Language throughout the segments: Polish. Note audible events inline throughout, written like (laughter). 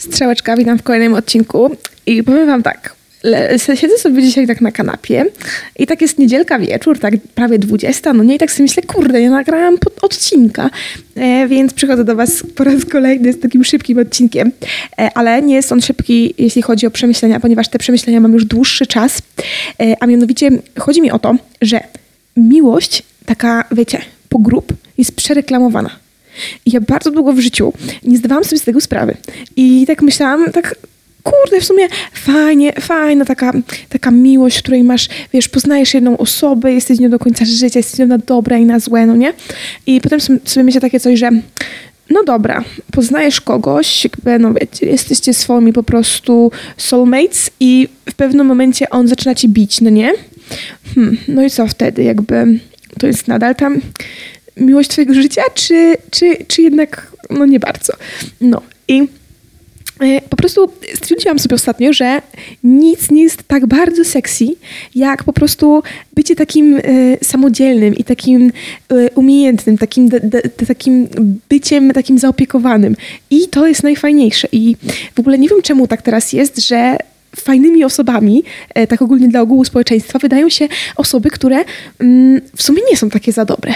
Strzałeczka, witam w kolejnym odcinku. I powiem wam tak, siedzę sobie dzisiaj tak na kanapie i tak jest niedzielka wieczór, tak prawie 20, no nie, i tak sobie myślę, kurde, ja nagrałam pod odcinka, e, więc przychodzę do was po raz kolejny z takim szybkim odcinkiem, e, ale nie jest on szybki, jeśli chodzi o przemyślenia, ponieważ te przemyślenia mam już dłuższy czas, e, a mianowicie chodzi mi o to, że miłość, taka, wiecie, po grup jest przereklamowana. I ja bardzo długo w życiu nie zdawałam sobie z tego sprawy. I tak myślałam, tak kurde, w sumie fajnie, fajna taka, taka miłość, w której masz, wiesz, poznajesz jedną osobę, jesteś nią do końca życia, jesteś nią na dobre i na złe, no nie? I potem sobie- sobie myślę takie coś, że no dobra, poznajesz kogoś, jakby, no wiecie, jesteście swoimi po prostu soulmates i w pewnym momencie on zaczyna ci bić, no nie? Hmm, no i co wtedy, jakby to jest nadal tam miłość twojego życia, czy, czy, czy jednak no nie bardzo. No i e, po prostu stwierdziłam sobie ostatnio, że nic nie jest tak bardzo sexy, jak po prostu bycie takim e, samodzielnym i takim e, umiejętnym, takim, de, de, takim byciem takim zaopiekowanym. I to jest najfajniejsze. I w ogóle nie wiem, czemu tak teraz jest, że fajnymi osobami, e, tak ogólnie dla ogółu społeczeństwa, wydają się osoby, które mm, w sumie nie są takie za dobre.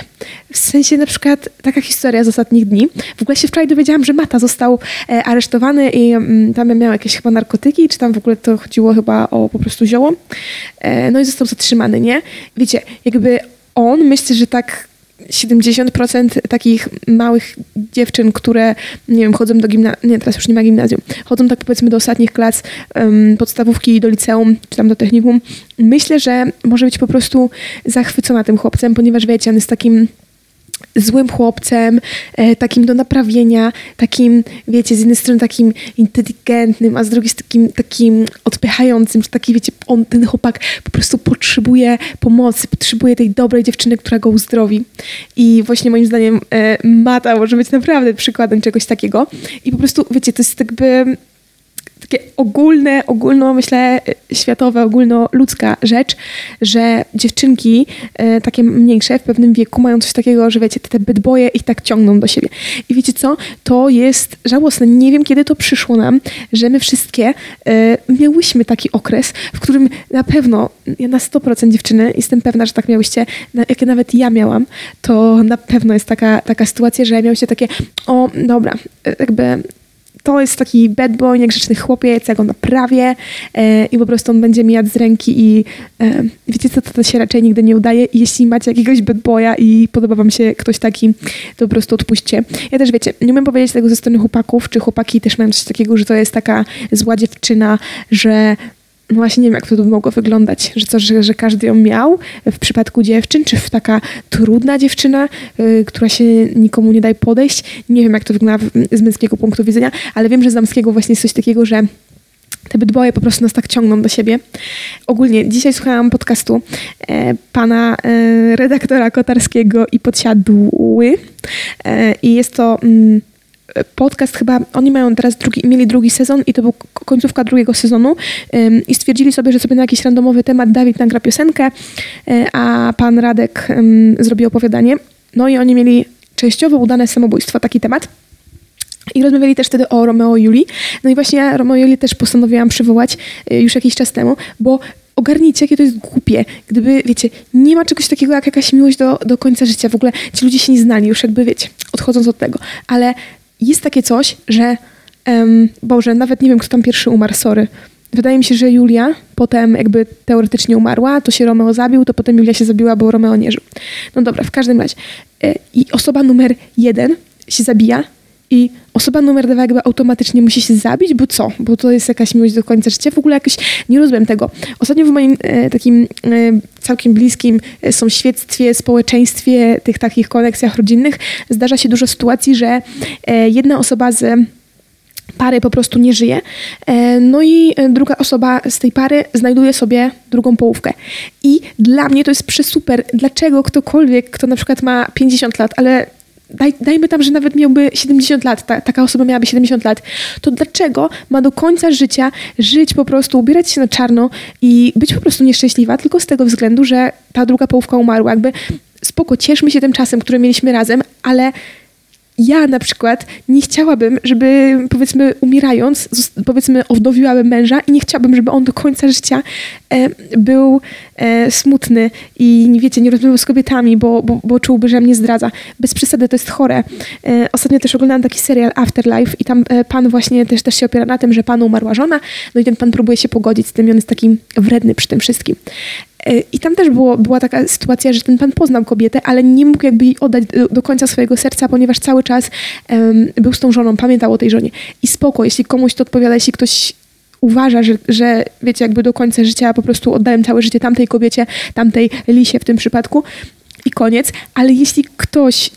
W sensie na przykład taka historia z ostatnich dni. W ogóle się wczoraj dowiedziałam, że Mata został e, aresztowany i mm, tam miał jakieś chyba narkotyki, czy tam w ogóle to chodziło chyba o po prostu zioło. E, no i został zatrzymany, nie? Wiecie, jakby on, myślę, że tak 70% takich małych dziewczyn, które, nie wiem, chodzą do gimnazjum, nie, teraz już nie ma gimnazjum, chodzą tak powiedzmy do ostatnich klas em, podstawówki, do liceum, czy tam do technikum, myślę, że może być po prostu zachwycona tym chłopcem, ponieważ wiecie, on jest takim złym chłopcem, e, takim do naprawienia, takim, wiecie, z jednej strony takim inteligentnym, a z drugiej takim, takim odpychającym, że taki, wiecie, on, ten chłopak po prostu potrzebuje pomocy, potrzebuje tej dobrej dziewczyny, która go uzdrowi. I właśnie moim zdaniem e, Mata może być naprawdę przykładem czegoś takiego. I po prostu, wiecie, to jest jakby takie ogólne, ogólno, myślę, y, światowa, ogólnoludzka rzecz, że dziewczynki e, takie mniejsze w pewnym wieku mają coś takiego, że wiecie, te bad boye ich tak ciągną do siebie. I wiecie co? To jest żałosne. Nie wiem, kiedy to przyszło nam, że my wszystkie e, miałyśmy taki okres, w którym na pewno, ja na 100% dziewczyny, jestem pewna, że tak miałyście, jak nawet ja miałam, to na pewno jest taka, taka sytuacja, że miałyście takie, o, dobra, e, jakby to jest taki bad boy, niegrzeczny chłopiec, ja go naprawię e, i po prostu on będzie mi jadł z ręki i e, wiecie co, to, to się raczej nigdy nie udaje i jeśli macie jakiegoś bad boya i podoba wam się ktoś taki, to po prostu odpuśćcie. Ja też wiecie, nie umiem powiedzieć tego ze strony chłopaków, czy chłopaki też mają coś takiego, że to jest taka zła dziewczyna, że no właśnie nie wiem, jak to by mogło wyglądać, że co, że, że każdy ją miał w przypadku dziewczyn, czy w taka trudna dziewczyna, y, która się nikomu nie daje podejść. Nie wiem, jak to wygląda z męskiego punktu widzenia, ale wiem, że z damskiego właśnie jest coś takiego, że te bydboje po prostu nas tak ciągną do siebie. Ogólnie dzisiaj słuchałam podcastu e, pana e, redaktora Kotarskiego i Podsiadły e, i jest to mm, podcast chyba, oni mają teraz drugi, mieli drugi sezon i to był końcówka drugiego sezonu i stwierdzili sobie, że sobie na jakiś randomowy temat Dawid nagra piosenkę, y, a pan Radek ym, zrobi opowiadanie. No i oni mieli częściowo udane samobójstwo, taki temat. I rozmawiali też wtedy o Romeo i Julii. No i właśnie ja Romeo i Julię też postanowiłam przywołać y, już jakiś czas temu, bo ogarnijcie, jakie to jest głupie. Gdyby, wiecie, nie ma czegoś takiego jak jakaś miłość do, do końca życia. W ogóle ci ludzie się nie znali, już jakby, wiecie, odchodząc od tego. Ale jest takie coś, że em, Boże, nawet nie wiem, kto tam pierwszy umarł, sorry. Wydaje mi się, że Julia potem jakby teoretycznie umarła, to się Romeo zabił, to potem Julia się zabiła, bo Romeo nie żył. No dobra, w każdym razie. E, I osoba numer jeden się zabija i osoba numer dwa jakby automatycznie musi się zabić, bo co? Bo to jest jakaś miłość do końca życia. W ogóle jakoś nie rozumiem tego. Ostatnio w moim e, takim e, całkiem bliskim e, sąsiedztwie, społeczeństwie, tych takich koneksjach rodzinnych zdarza się dużo sytuacji, że e, jedna osoba z pary po prostu nie żyje. E, No i e, druga osoba z tej pary znajduje sobie drugą połówkę. I dla mnie to jest przesuper. Dlaczego ktokolwiek, kto na przykład ma 50 lat, ale daj, dajmy tam, że nawet miałby 70 lat, ta, taka osoba miałaby 70 lat, to dlaczego ma do końca życia żyć po prostu, ubierać się na czarno i być po prostu nieszczęśliwa, tylko z tego względu, że ta druga połówka umarła. Jakby spoko, cieszmy się tym czasem, który mieliśmy razem, ale ja na przykład nie chciałabym, żeby powiedzmy umierając, powiedzmy owdowiłabym męża i nie chciałabym, żeby on do końca życia e, był e, smutny i nie wiecie, nie rozmawiał z kobietami, bo, bo, bo czułby, że mnie zdradza. Bez przesady to jest chore. E, ostatnio też oglądałam taki serial Afterlife i tam e, pan właśnie też, też się opiera na tym, że panu umarła żona, no i ten pan próbuje się pogodzić z tym i on jest taki wredny przy tym wszystkim. E, I tam też było, była taka sytuacja, że ten pan poznał kobietę, ale nie mógł jakby jej oddać do, do końca swojego serca, ponieważ cały czas um, był z tą żoną, pamiętał o tej żonie. I spoko, jeśli komuś to odpowiada, jeśli ktoś uważa, że, że wiecie, jakby do końca życia po prostu oddałem całe życie tamtej kobiecie, tamtej lisie w tym przypadku i koniec, ale jeśli ktoś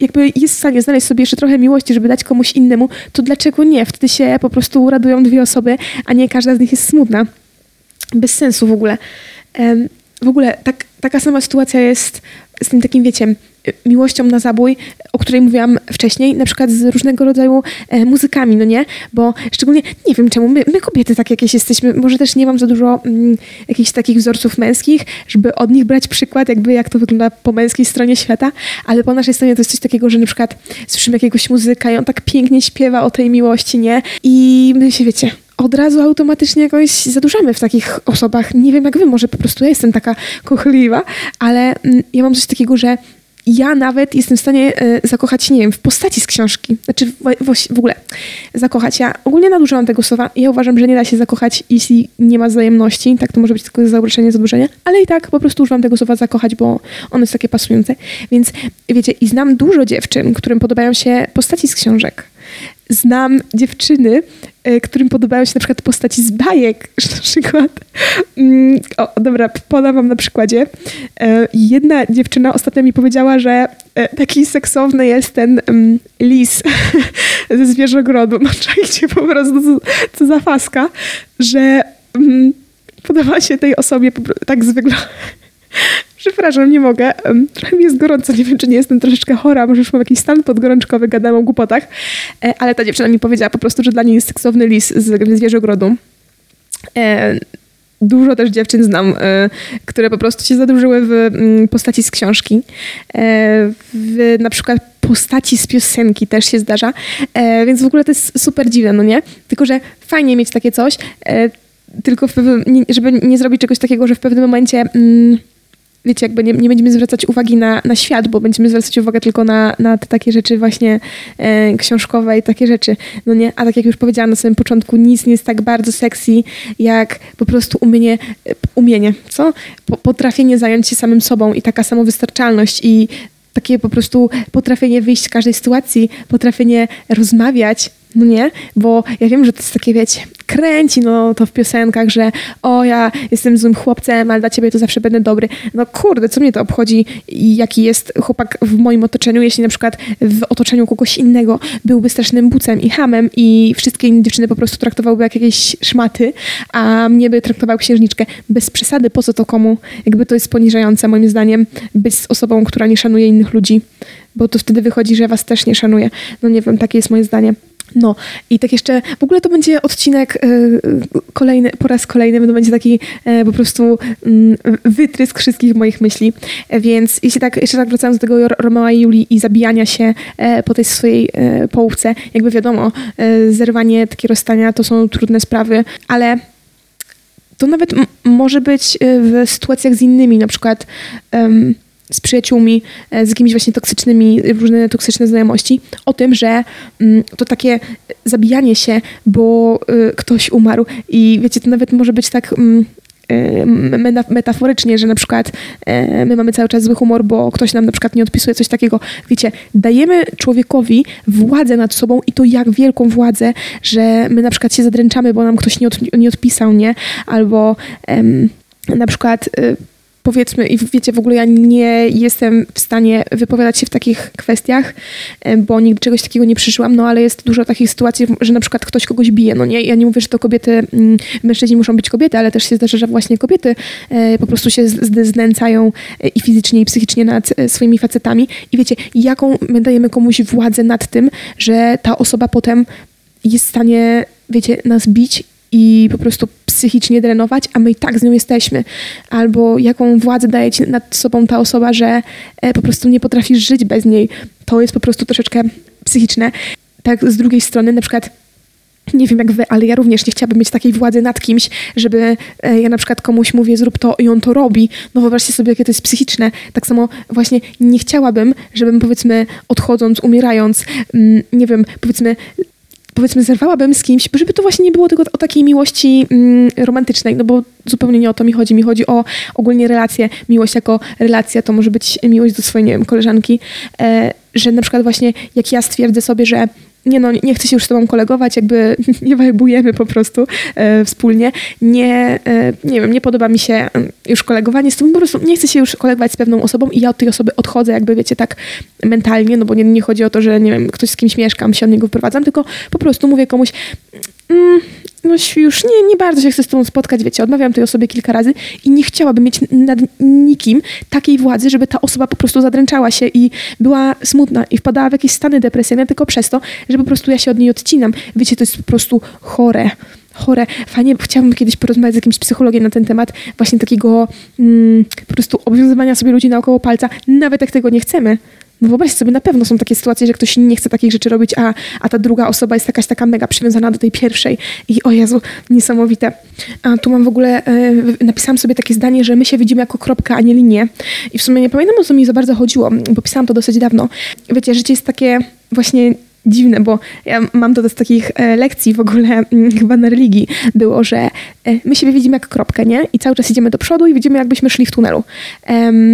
jakby jest w stanie znaleźć sobie jeszcze trochę miłości, żeby dać komuś innemu, to dlaczego nie? Wtedy się po prostu radują dwie osoby, a nie każda z nich jest smutna. Bez sensu w ogóle. W ogóle tak, taka sama sytuacja jest z tym takim, wiecie, miłością na zabój, o której mówiłam wcześniej, na przykład z różnego rodzaju e, muzykami, no nie? Bo szczególnie, nie wiem czemu, my, my kobiety tak jakieś jesteśmy, może też nie mam za dużo mm, jakichś takich wzorców męskich, żeby od nich brać przykład, jakby jak to wygląda po męskiej stronie świata, ale po naszej stronie to jest coś takiego, że na przykład słyszymy jakiegoś muzyka i on tak pięknie śpiewa o tej miłości, nie? I my się, wiecie, od razu automatycznie jakoś zadurzamy w takich osobach. Nie wiem jak wy, może po prostu ja jestem taka kochliwa, ale mm, ja mam coś takiego, że ja nawet jestem w stanie e, zakochać nie wiem, w postaci z książki. Znaczy w, w, ogóle zakochać. Ja ogólnie nadużyłam tego słowa. Ja uważam, że nie da się zakochać, jeśli nie ma wzajemności. Tak to może być tylko zauroczenie, zaburzenie. Ale i tak po prostu używam tego słowa zakochać, bo ono jest takie pasujące. Więc wiecie, i znam dużo dziewczyn, którym podobają się postaci z książek znam dziewczyny, którym podobają się na przykład postaci z bajek. (laughs) Na przykład, mm, o, dobra, podam wam na przykładzie. E, jedna dziewczyna ostatnio mi powiedziała, że e, taki seksowny jest ten um, lis (laughs) ze zwierzogrodu. No (laughs) czajcie po prostu, co, za faska, że um, podoba się tej osobie tak zwykle Przepraszam, nie mogę. Trochę mi jest gorąco, nie wiem, czy nie jestem troszeczkę chora, może już mam jakiś stan podgorączkowy, gadam o głupotach, e, ale ta dziewczyna mi powiedziała po prostu, że dla niej jest seksowny lis z zwierzogrodu. E, dużo też dziewczyn znam, e, które po prostu się zadłużyły w mm, postaci z książki. W na przykład postaci z piosenki też się zdarza, więc w ogóle to jest super dziwne, no nie? Tylko, że fajnie mieć takie coś, tylko pewnym, żeby nie zrobić czegoś takiego, że w pewnym momencie mm, wiecie, jakby nie, nie będziemy zwracać uwagi na, na świat, bo będziemy zwracać uwagę tylko na, na te takie rzeczy właśnie e, książkowe i takie rzeczy. No nie, a tak jak już powiedziałam na samym początku, nic nie jest tak bardzo sexy, jak po prostu umienie, umienie, co? Potrafienie zająć się samym sobą i taka samowystarczalność i takie po prostu potrafienie wyjść z każdej sytuacji, potrafienie rozmawiać, no nie? Bo ja wiem, że to jest takie, wiecie, kręci no to w piosenkach, że o, ja jestem złym chłopcem, ale dla ciebie to zawsze będę dobry. No kurde, co mnie to obchodzi, jaki jest chłopak w moim otoczeniu, jeśli na przykład w otoczeniu kogoś innego byłby strasznym bucem i hamem i wszystkie dziewczyny po prostu traktowałby jak jakieś szmaty, a mnie by traktował księżniczkę. Bez przesady, po co to komu? Jakby to jest poniżające moim zdaniem być z osobą, która nie szanuje innych ludzi, bo to wtedy wychodzi, że was też nie szanuje. No nie wiem, takie jest moje zdanie. No i tak jeszcze, w ogóle to będzie odcinek e, kolejny, po raz kolejny, to będzie taki e, po prostu mm, wytrysk wszystkich moich myśli. Więc jeśli tak, jeszcze tak wracając do tego Romeo i Julii i zabijania się e, po tej swojej połówce, jakby wiadomo, zerwanie, takie rozstania to są trudne sprawy, ale to nawet może być w sytuacjach z innymi, na przykład um, z przyjaciółmi, e, z jakimiś właśnie toksycznymi, różne toksyczne znajomości, o tym, że mm, to takie zabijanie się, bo y, ktoś umarł i wiecie, to nawet może być tak mm, y, metaforycznie, że na przykład e, my mamy cały czas zły humor, bo ktoś nam na przykład nie odpisuje coś takiego. Wiecie, dajemy człowiekowi władzę nad sobą i to jak wielką władzę, że my na przykład się zadręczamy, bo nam ktoś nie, od, nie odpisał, nie? Albo um, na przykład y, powiedzmy, i wiecie, w ogóle ja nie jestem w stanie wypowiadać się w takich kwestiach, e, bo nigdy czegoś takiego nie przeżyłam, no ale jest dużo takich sytuacji, że na przykład ktoś kogoś bije, no nie? Ja nie mówię, że to kobiety, mm, mężczyźni muszą być kobiety, ale też się zdarza, że właśnie kobiety e, po prostu się znęcają e, i fizycznie, i psychicznie nad swoimi facetami. I wiecie, jaką my dajemy komuś władzę nad tym, że ta osoba potem jest w stanie, wiecie, nas bić i po prostu psychicznie drenować, a my i tak z nią jesteśmy. Albo jaką władzę daje ci nad sobą ta osoba, że e, po prostu nie potrafisz żyć bez niej. To jest po prostu troszeczkę psychiczne. Tak z drugiej strony na przykład nie wiem jak wy, ale ja również nie chciałabym mieć takiej władzy nad kimś, żeby e, ja na przykład komuś mówię zrób to i on to robi. No wyobraźcie sobie, jakie to jest psychiczne. Tak samo właśnie nie chciałabym, żebym powiedzmy odchodząc, umierając, mm, nie wiem, powiedzmy powiedzmy zerwałabym z kimś, żeby to właśnie nie było tylko o takiej miłości mm, romantycznej, no bo zupełnie nie o to mi chodzi. Mi chodzi o ogólnie relacje. Miłość jako relacja to może być miłość do swojej, nie wiem, koleżanki, e, że na przykład właśnie jak ja stwierdzę sobie, że nie no, nie chcę się już z tobą kolegować, jakby (laughs) nie wajbujemy po prostu e, wspólnie. Nie, e, nie wiem, nie podoba mi się e, już kolegowanie z tobą, po prostu nie chcę się już kolegować z pewną osobą i ja od tej osoby odchodzę, jakby wiecie, tak mentalnie, no bo nie, nie chodzi o to, że nie wiem, ktoś z kimś mieszkam, się od niego wyprowadzam, tylko po prostu mówię komuś, mm, no już nie, nie bardzo się chcę z tobą spotkać, wiecie, odmawiam tej osobie kilka razy i nie chciałabym mieć nad nikim takiej władzy, żeby ta osoba po prostu zadręczała się i była smutna i wpadała w jakieś stany depresyjne tylko przez to, że po prostu ja się od niej odcinam. Wiecie, to jest po prostu chore chore. Fajnie, chciałabym kiedyś porozmawiać z jakimś psychologiem na ten temat, właśnie takiego mm, po prostu obowiązywania sobie ludzi naokoło palca, nawet jak tego nie chcemy. No wyobraźcie sobie, na pewno są takie sytuacje, że ktoś nie chce takich rzeczy robić, a, a ta druga osoba jest jakaś taka mega przywiązana do tej pierwszej. I o Jezu, niesamowite. A tu mam w ogóle, e, napisałam sobie takie zdanie, że my się widzimy jako kropka, a nie linię. I w sumie nie pamiętam, o co mi za bardzo chodziło, bo pisałam to dosyć dawno. Wiecie, życie jest takie właśnie dziwne, bo ja mam to z takich e, lekcji w ogóle mm, (laughs) chyba na religii było, że e, my siebie widzimy jak kropkę, nie? I cały czas idziemy do przodu i widzimy jakbyśmy szli w tunelu.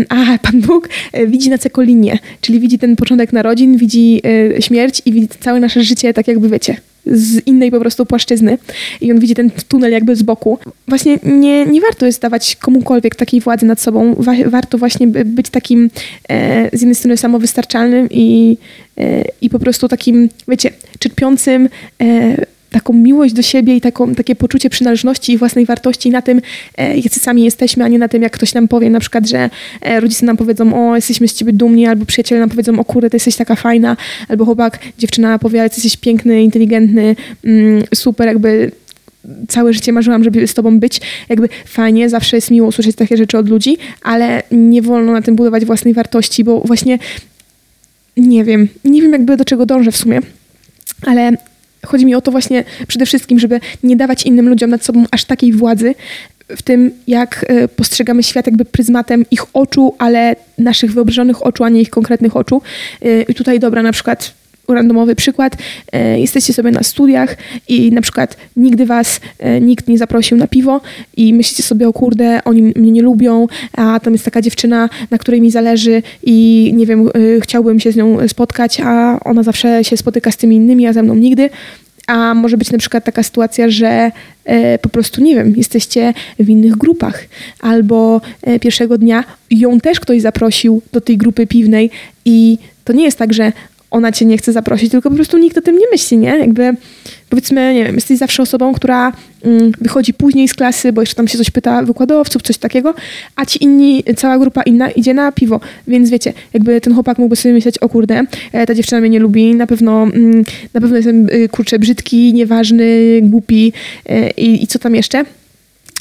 A (laughs) Pan Bóg e, widzi nas jako linię, czyli widzi ten początek narodzin, widzi śmierć i widzi całe nasze życie tak jakby, wiecie, z innej po prostu płaszczyzny i on widzi ten tunel jakby z boku. Właśnie nie, nie warto jest dawać komukolwiek takiej władzy nad sobą. Wa warto właśnie być takim e, z jednej strony samowystarczalnym i, e, i po prostu takim, wiecie, czerpiącym e, taką miłość do siebie i taką, takie poczucie przynależności i własnej wartości na tym, e, jacy sami jesteśmy, a nie na tym, jak ktoś nam powie na przykład, że e, rodzice nam powiedzą, o, jesteśmy z ciebie dumni, albo przyjaciele nam powiedzą, o kurde, ty jesteś taka fajna, albo chłopak, dziewczyna powie, ale ty jesteś piękny, inteligentny, mm, super, jakby całe życie marzyłam, żeby z tobą być. Jakby fajnie, zawsze jest miło usłyszeć takie rzeczy od ludzi, ale nie wolno na tym budować własnej wartości, bo właśnie nie wiem, nie wiem jakby do czego dążę w sumie, ale chodzi mi o to właśnie przede wszystkim, żeby nie dawać innym ludziom nad sobą aż takiej władzy w tym, jak e, postrzegamy świat jakby pryzmatem ich oczu, ale naszych wyobrażonych oczu, a nie ich konkretnych oczu. E, I tutaj dobra, na przykład randomowy przykład. E, jesteście sobie na studiach i na przykład nigdy was nikt nie zaprosił na piwo i myślicie sobie, o kurde, oni mnie nie lubią, a tam jest taka dziewczyna, na której mi zależy i nie wiem, chciałbym się z nią spotkać, a ona zawsze się spotyka z tymi innymi, a ze mną nigdy. A może być na przykład taka sytuacja, że e, po prostu, nie wiem, jesteście w innych grupach, albo e, pierwszego dnia ją też ktoś zaprosił do tej grupy piwnej i to nie jest tak, że ona cię nie chce zaprosić, tylko po prostu nikt o tym nie myśli, nie? Jakby powiedzmy, nie wiem, jesteś zawsze osobą, która mm, wychodzi później z klasy, bo jeszcze tam się coś pyta wykładowców, coś takiego, a ci inni, cała grupa inna idzie na piwo. Więc wiecie, jakby ten chłopak mógłby sobie myśleć, o kurde, e, ta dziewczyna mnie nie lubi, na pewno, mm, na pewno jestem, y, kurczę, brzydki, nieważny, głupi e, i, i co tam jeszcze.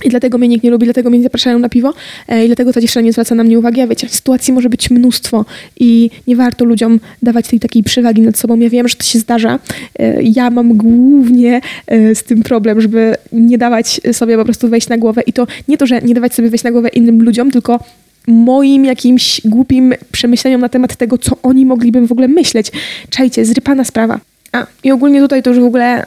I dlatego mnie nikt nie lubi, dlatego mnie nie zapraszają na piwo e, i dlatego ta dziewczyna nie zwraca na mnie uwagi. A wiecie, sytuacji może być mnóstwo i nie warto ludziom dawać tej takiej przewagi nad sobą. Ja wiem, że to się zdarza. E, ja mam głównie e, z tym problem, żeby nie dawać sobie po prostu wejść na głowę i to nie to, że nie dawać sobie wejść na głowę innym ludziom, tylko moim jakimś głupim przemyśleniom na temat tego, co oni mogliby w ogóle myśleć. Czajcie, zrypana sprawa. A, i ogólnie tutaj to już w ogóle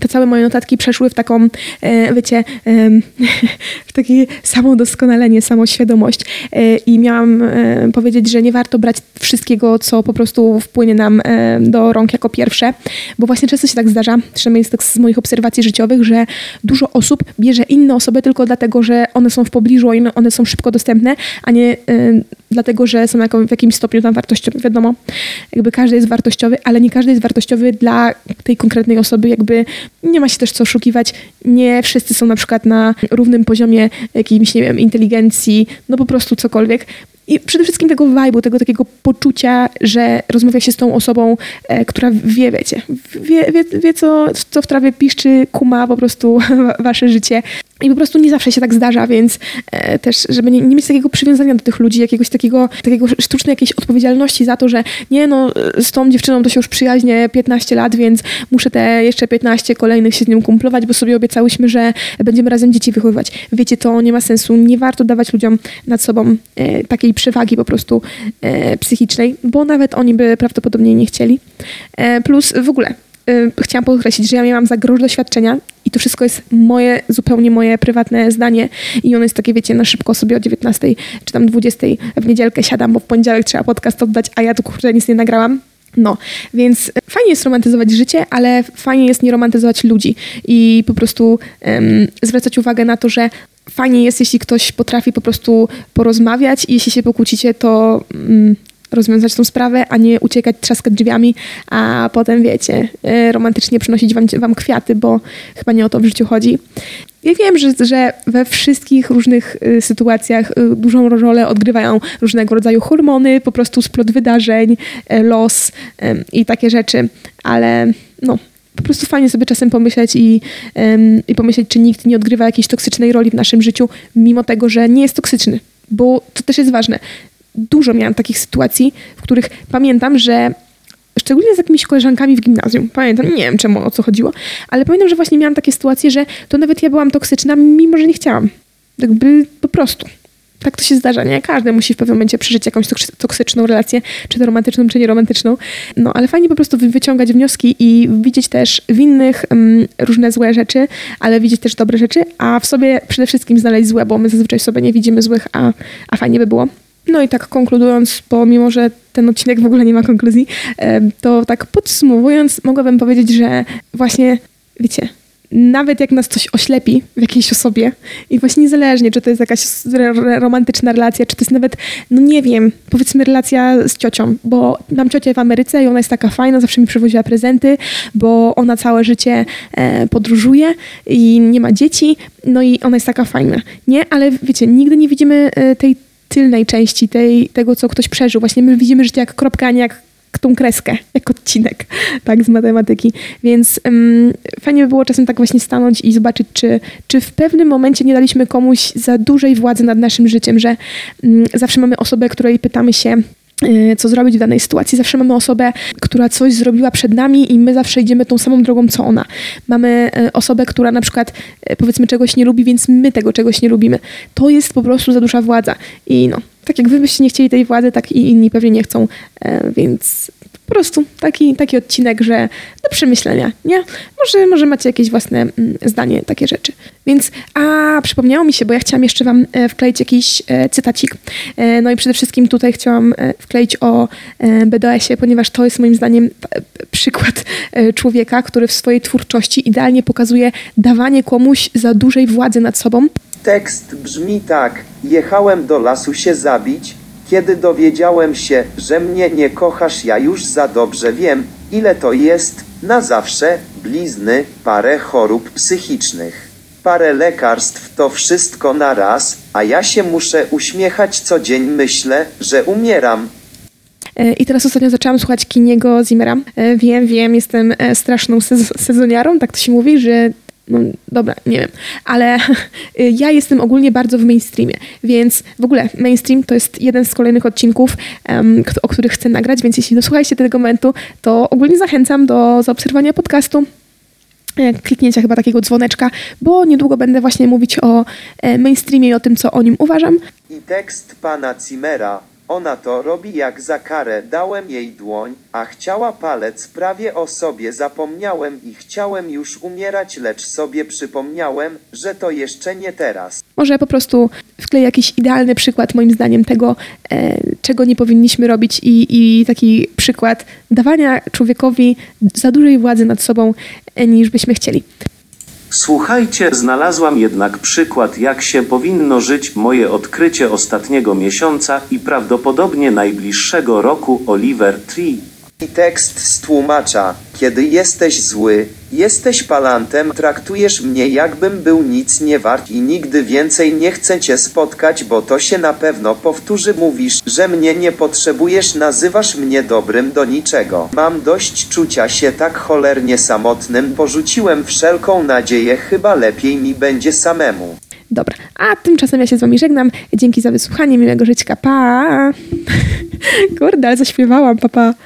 te całe moje notatki przeszły w taką, e, wiecie, (laughs) w takie samodoskonalenie, samoświadomość. E, I miałam e, powiedzieć, że nie warto brać wszystkiego, co po prostu wpłynie nam do rąk jako pierwsze, bo właśnie często się tak zdarza, przynajmniej tak z moich obserwacji życiowych, że dużo osób bierze inne osoby tylko dlatego, że one są w pobliżu, one są szybko dostępne, a nie dlatego, że są w jakimś stopniu tam wartościowe. Wiadomo, jakby każdy jest wartościowy, ale nie każdy jest wartościowy dla tej konkretnej osoby. Jakby nie ma się też co oszukiwać. Nie wszyscy są na przykład na równym poziomie jakimś, nie wiem, inteligencji, no po prostu cokolwiek. I przede wszystkim tego vibe'u, tego takiego poczucia, że rozmawia się z tą osobą, e, która wie, wiecie, wie, wie, wie co, co w trawie piszczy, kuma po prostu (laughs) wasze życie. I po prostu nie zawsze się tak zdarza, więc e, też, żeby nie, nie, mieć takiego przywiązania do tych ludzi, jakiegoś takiego, takiego sztucznej jakiejś odpowiedzialności za to, że nie no, z tą dziewczyną to się już przyjaźnie 15 lat, więc muszę te jeszcze 15 kolejnych się z nią kumplować, bo sobie obiecałyśmy, że będziemy razem dzieci wychowywać. Wiecie, to nie ma sensu. Nie warto dawać ludziom nad sobą e, takiej przewagi po prostu e, psychicznej, bo nawet oni by prawdopodobnie nie chcieli. E, plus w ogóle y, chciałam podkreślić, że ja miałam za grosz doświadczenia i to wszystko jest moje, zupełnie moje prywatne zdanie i ono jest takie, wiecie, na szybko sobie o 19 czy tam 20 w niedzielkę siadam, bo w poniedziałek trzeba podcast oddać, a ja tu kurde nic nie nagrałam. No, więc fajnie jest romantyzować życie, ale fajnie jest nie romantyzować ludzi. I po prostu um, zwracać uwagę na to, że fajnie jest, jeśli ktoś potrafi po prostu porozmawiać i jeśli się pokłócicie, to um, rozwiązać tą sprawę, a nie uciekać, trzaskać drzwiami, a potem, wiecie, e, romantycznie przynosić wam, wam kwiaty, bo chyba nie o to w życiu chodzi. Ja wiem, że, że we wszystkich różnych y, sytuacjach y, dużą rolę odgrywają różnego rodzaju hormony, po prostu splot wydarzeń, los i takie rzeczy, ale no, po prostu fajnie sobie czasem pomyśleć i, i pomyśleć, czy nikt nie odgrywa jakiejś toksycznej roli w naszym życiu, mimo tego, że nie jest toksyczny. Bo to też jest ważne dużo miałam takich sytuacji, w których pamiętam, że szczególnie z jakimiś koleżankami w gimnazjum, pamiętam, nie wiem czemu, o co chodziło, ale pamiętam, że właśnie miałam takie sytuacje, że to nawet ja byłam toksyczna, mimo że nie chciałam. Jakby po prostu. Tak to się zdarza, nie? Każdy musi w pewnym momencie przeżyć jakąś toksyczną relację, czy to romantyczną, czy nieromantyczną. No, ale fajnie po prostu wyciągać wnioski i widzieć też w innych um, różne złe rzeczy, ale widzieć też dobre rzeczy, a w sobie przede wszystkim znaleźć złe, bo my zazwyczaj sobie nie widzimy złych, a, a fajnie by było. No i tak konkludując, bo mimo, że ten odcinek w ogóle nie ma konkluzji, to tak podsumowując, mogłabym powiedzieć, że właśnie, wiecie, nawet jak nas coś oślepi w jakiejś osobie i właśnie niezależnie, czy to jest jakaś romantyczna relacja, czy to jest nawet, no nie wiem, powiedzmy relacja z ciocią, bo mam ciocię w Ameryce i ona jest taka fajna, zawsze mi przywoziła prezenty, bo ona całe życie e, podróżuje i nie ma dzieci, no i ona jest taka fajna, nie? Ale wiecie, nigdy nie widzimy e, tej tylnej części tej, tego, co ktoś przeżył. Właśnie my widzimy życie jak kropka, a nie jak tą kreskę, jak odcinek, (laughs) tak, z matematyki. Więc um, fajnie by było czasem tak właśnie stanąć i zobaczyć, czy, czy w pewnym momencie nie daliśmy komuś za dużej władzy nad naszym życiem, że um, zawsze mamy osobę, której pytamy się, co zrobić w danej sytuacji. Zawsze mamy osobę, która coś zrobiła przed nami i my zawsze idziemy tą samą drogą, co ona. Mamy y, osobę, która na przykład y, powiedzmy czegoś nie lubi, więc my tego czegoś nie lubimy. To jest po prostu za duża władza. I no, tak jak wy byście nie chcieli tej władzy, tak i inni pewnie nie chcą, więc po prostu taki, taki odcinek, że do przemyślenia, nie? Może, może macie jakieś własne mm, zdanie, takie rzeczy. Więc, a przypomniało mi się, bo ja chciałam jeszcze wam e, wkleić jakiś e, cytacik. E, no i przede wszystkim tutaj chciałam wkleić o BDS-ie, ponieważ to jest moim zdaniem przykład człowieka, który w swojej twórczości idealnie pokazuje dawanie komuś za dużej władzy nad sobą. Tekst brzmi tak: Jechałem do lasu się zabić, kiedy dowiedziałem się, że mnie nie kochasz, ja już za dobrze wiem, ile to jest, na zawsze, blizny, parę chorób psychicznych, parę lekarstw, to wszystko na raz, a ja się muszę uśmiechać co dzień, myślę, że umieram. E, I teraz ostatnio zaczęłam słuchać Kiniego Zimmera. E, wiem, wiem, jestem e, straszną sezoniarą, tak to się mówi, że no dobra, nie wiem, ale (laughs) ja jestem ogólnie bardzo w mainstreamie, więc w ogóle mainstream to jest jeden z kolejnych odcinków, um, o których chcę nagrać, więc jeśli dosłuchajcie tego momentu, to ogólnie zachęcam do zaobserwowania podcastu e, kliknięcia chyba takiego dzwoneczka, bo niedługo będę właśnie mówić o e, mainstreamie i o tym, co o nim uważam. I tekst pana Cimera ona to robi jak za karę dałem jej dłoń, a chciała palec prawie o sobie zapomniałem i chciałem już umierać, lecz sobie przypomniałem, że to jeszcze nie teraz. Może po prostu wkleję jakiś idealny przykład moim zdaniem tego, e, czego nie powinniśmy robić i, i taki przykład dawania człowiekowi za dużej władzy nad sobą, e, niż byśmy chcieli. Słuchajcie, znalazłam jednak przykład, jak się powinno żyć moje odkrycie ostatniego miesiąca i prawdopodobnie najbliższego roku Oliver Tree. I tekst z tłumacza. Kiedy jesteś zły, jesteś palantem, traktujesz mnie jakbym był nic nie wart i nigdy więcej nie chcę cię spotkać, bo to się na pewno powtórzy. Mówisz, że mnie nie potrzebujesz, nazywasz mnie dobrym do niczego. Mam dość czucia się tak cholernie samotnym, porzuciłem wszelką nadzieję, chyba lepiej mi będzie samemu. Dobra, a tymczasem ja się z wami żegnam. Dzięki za wysłuchanie, miłego żyćka, pa! (laughs) Kurde, ale zaśpiewałam, papa. Pa.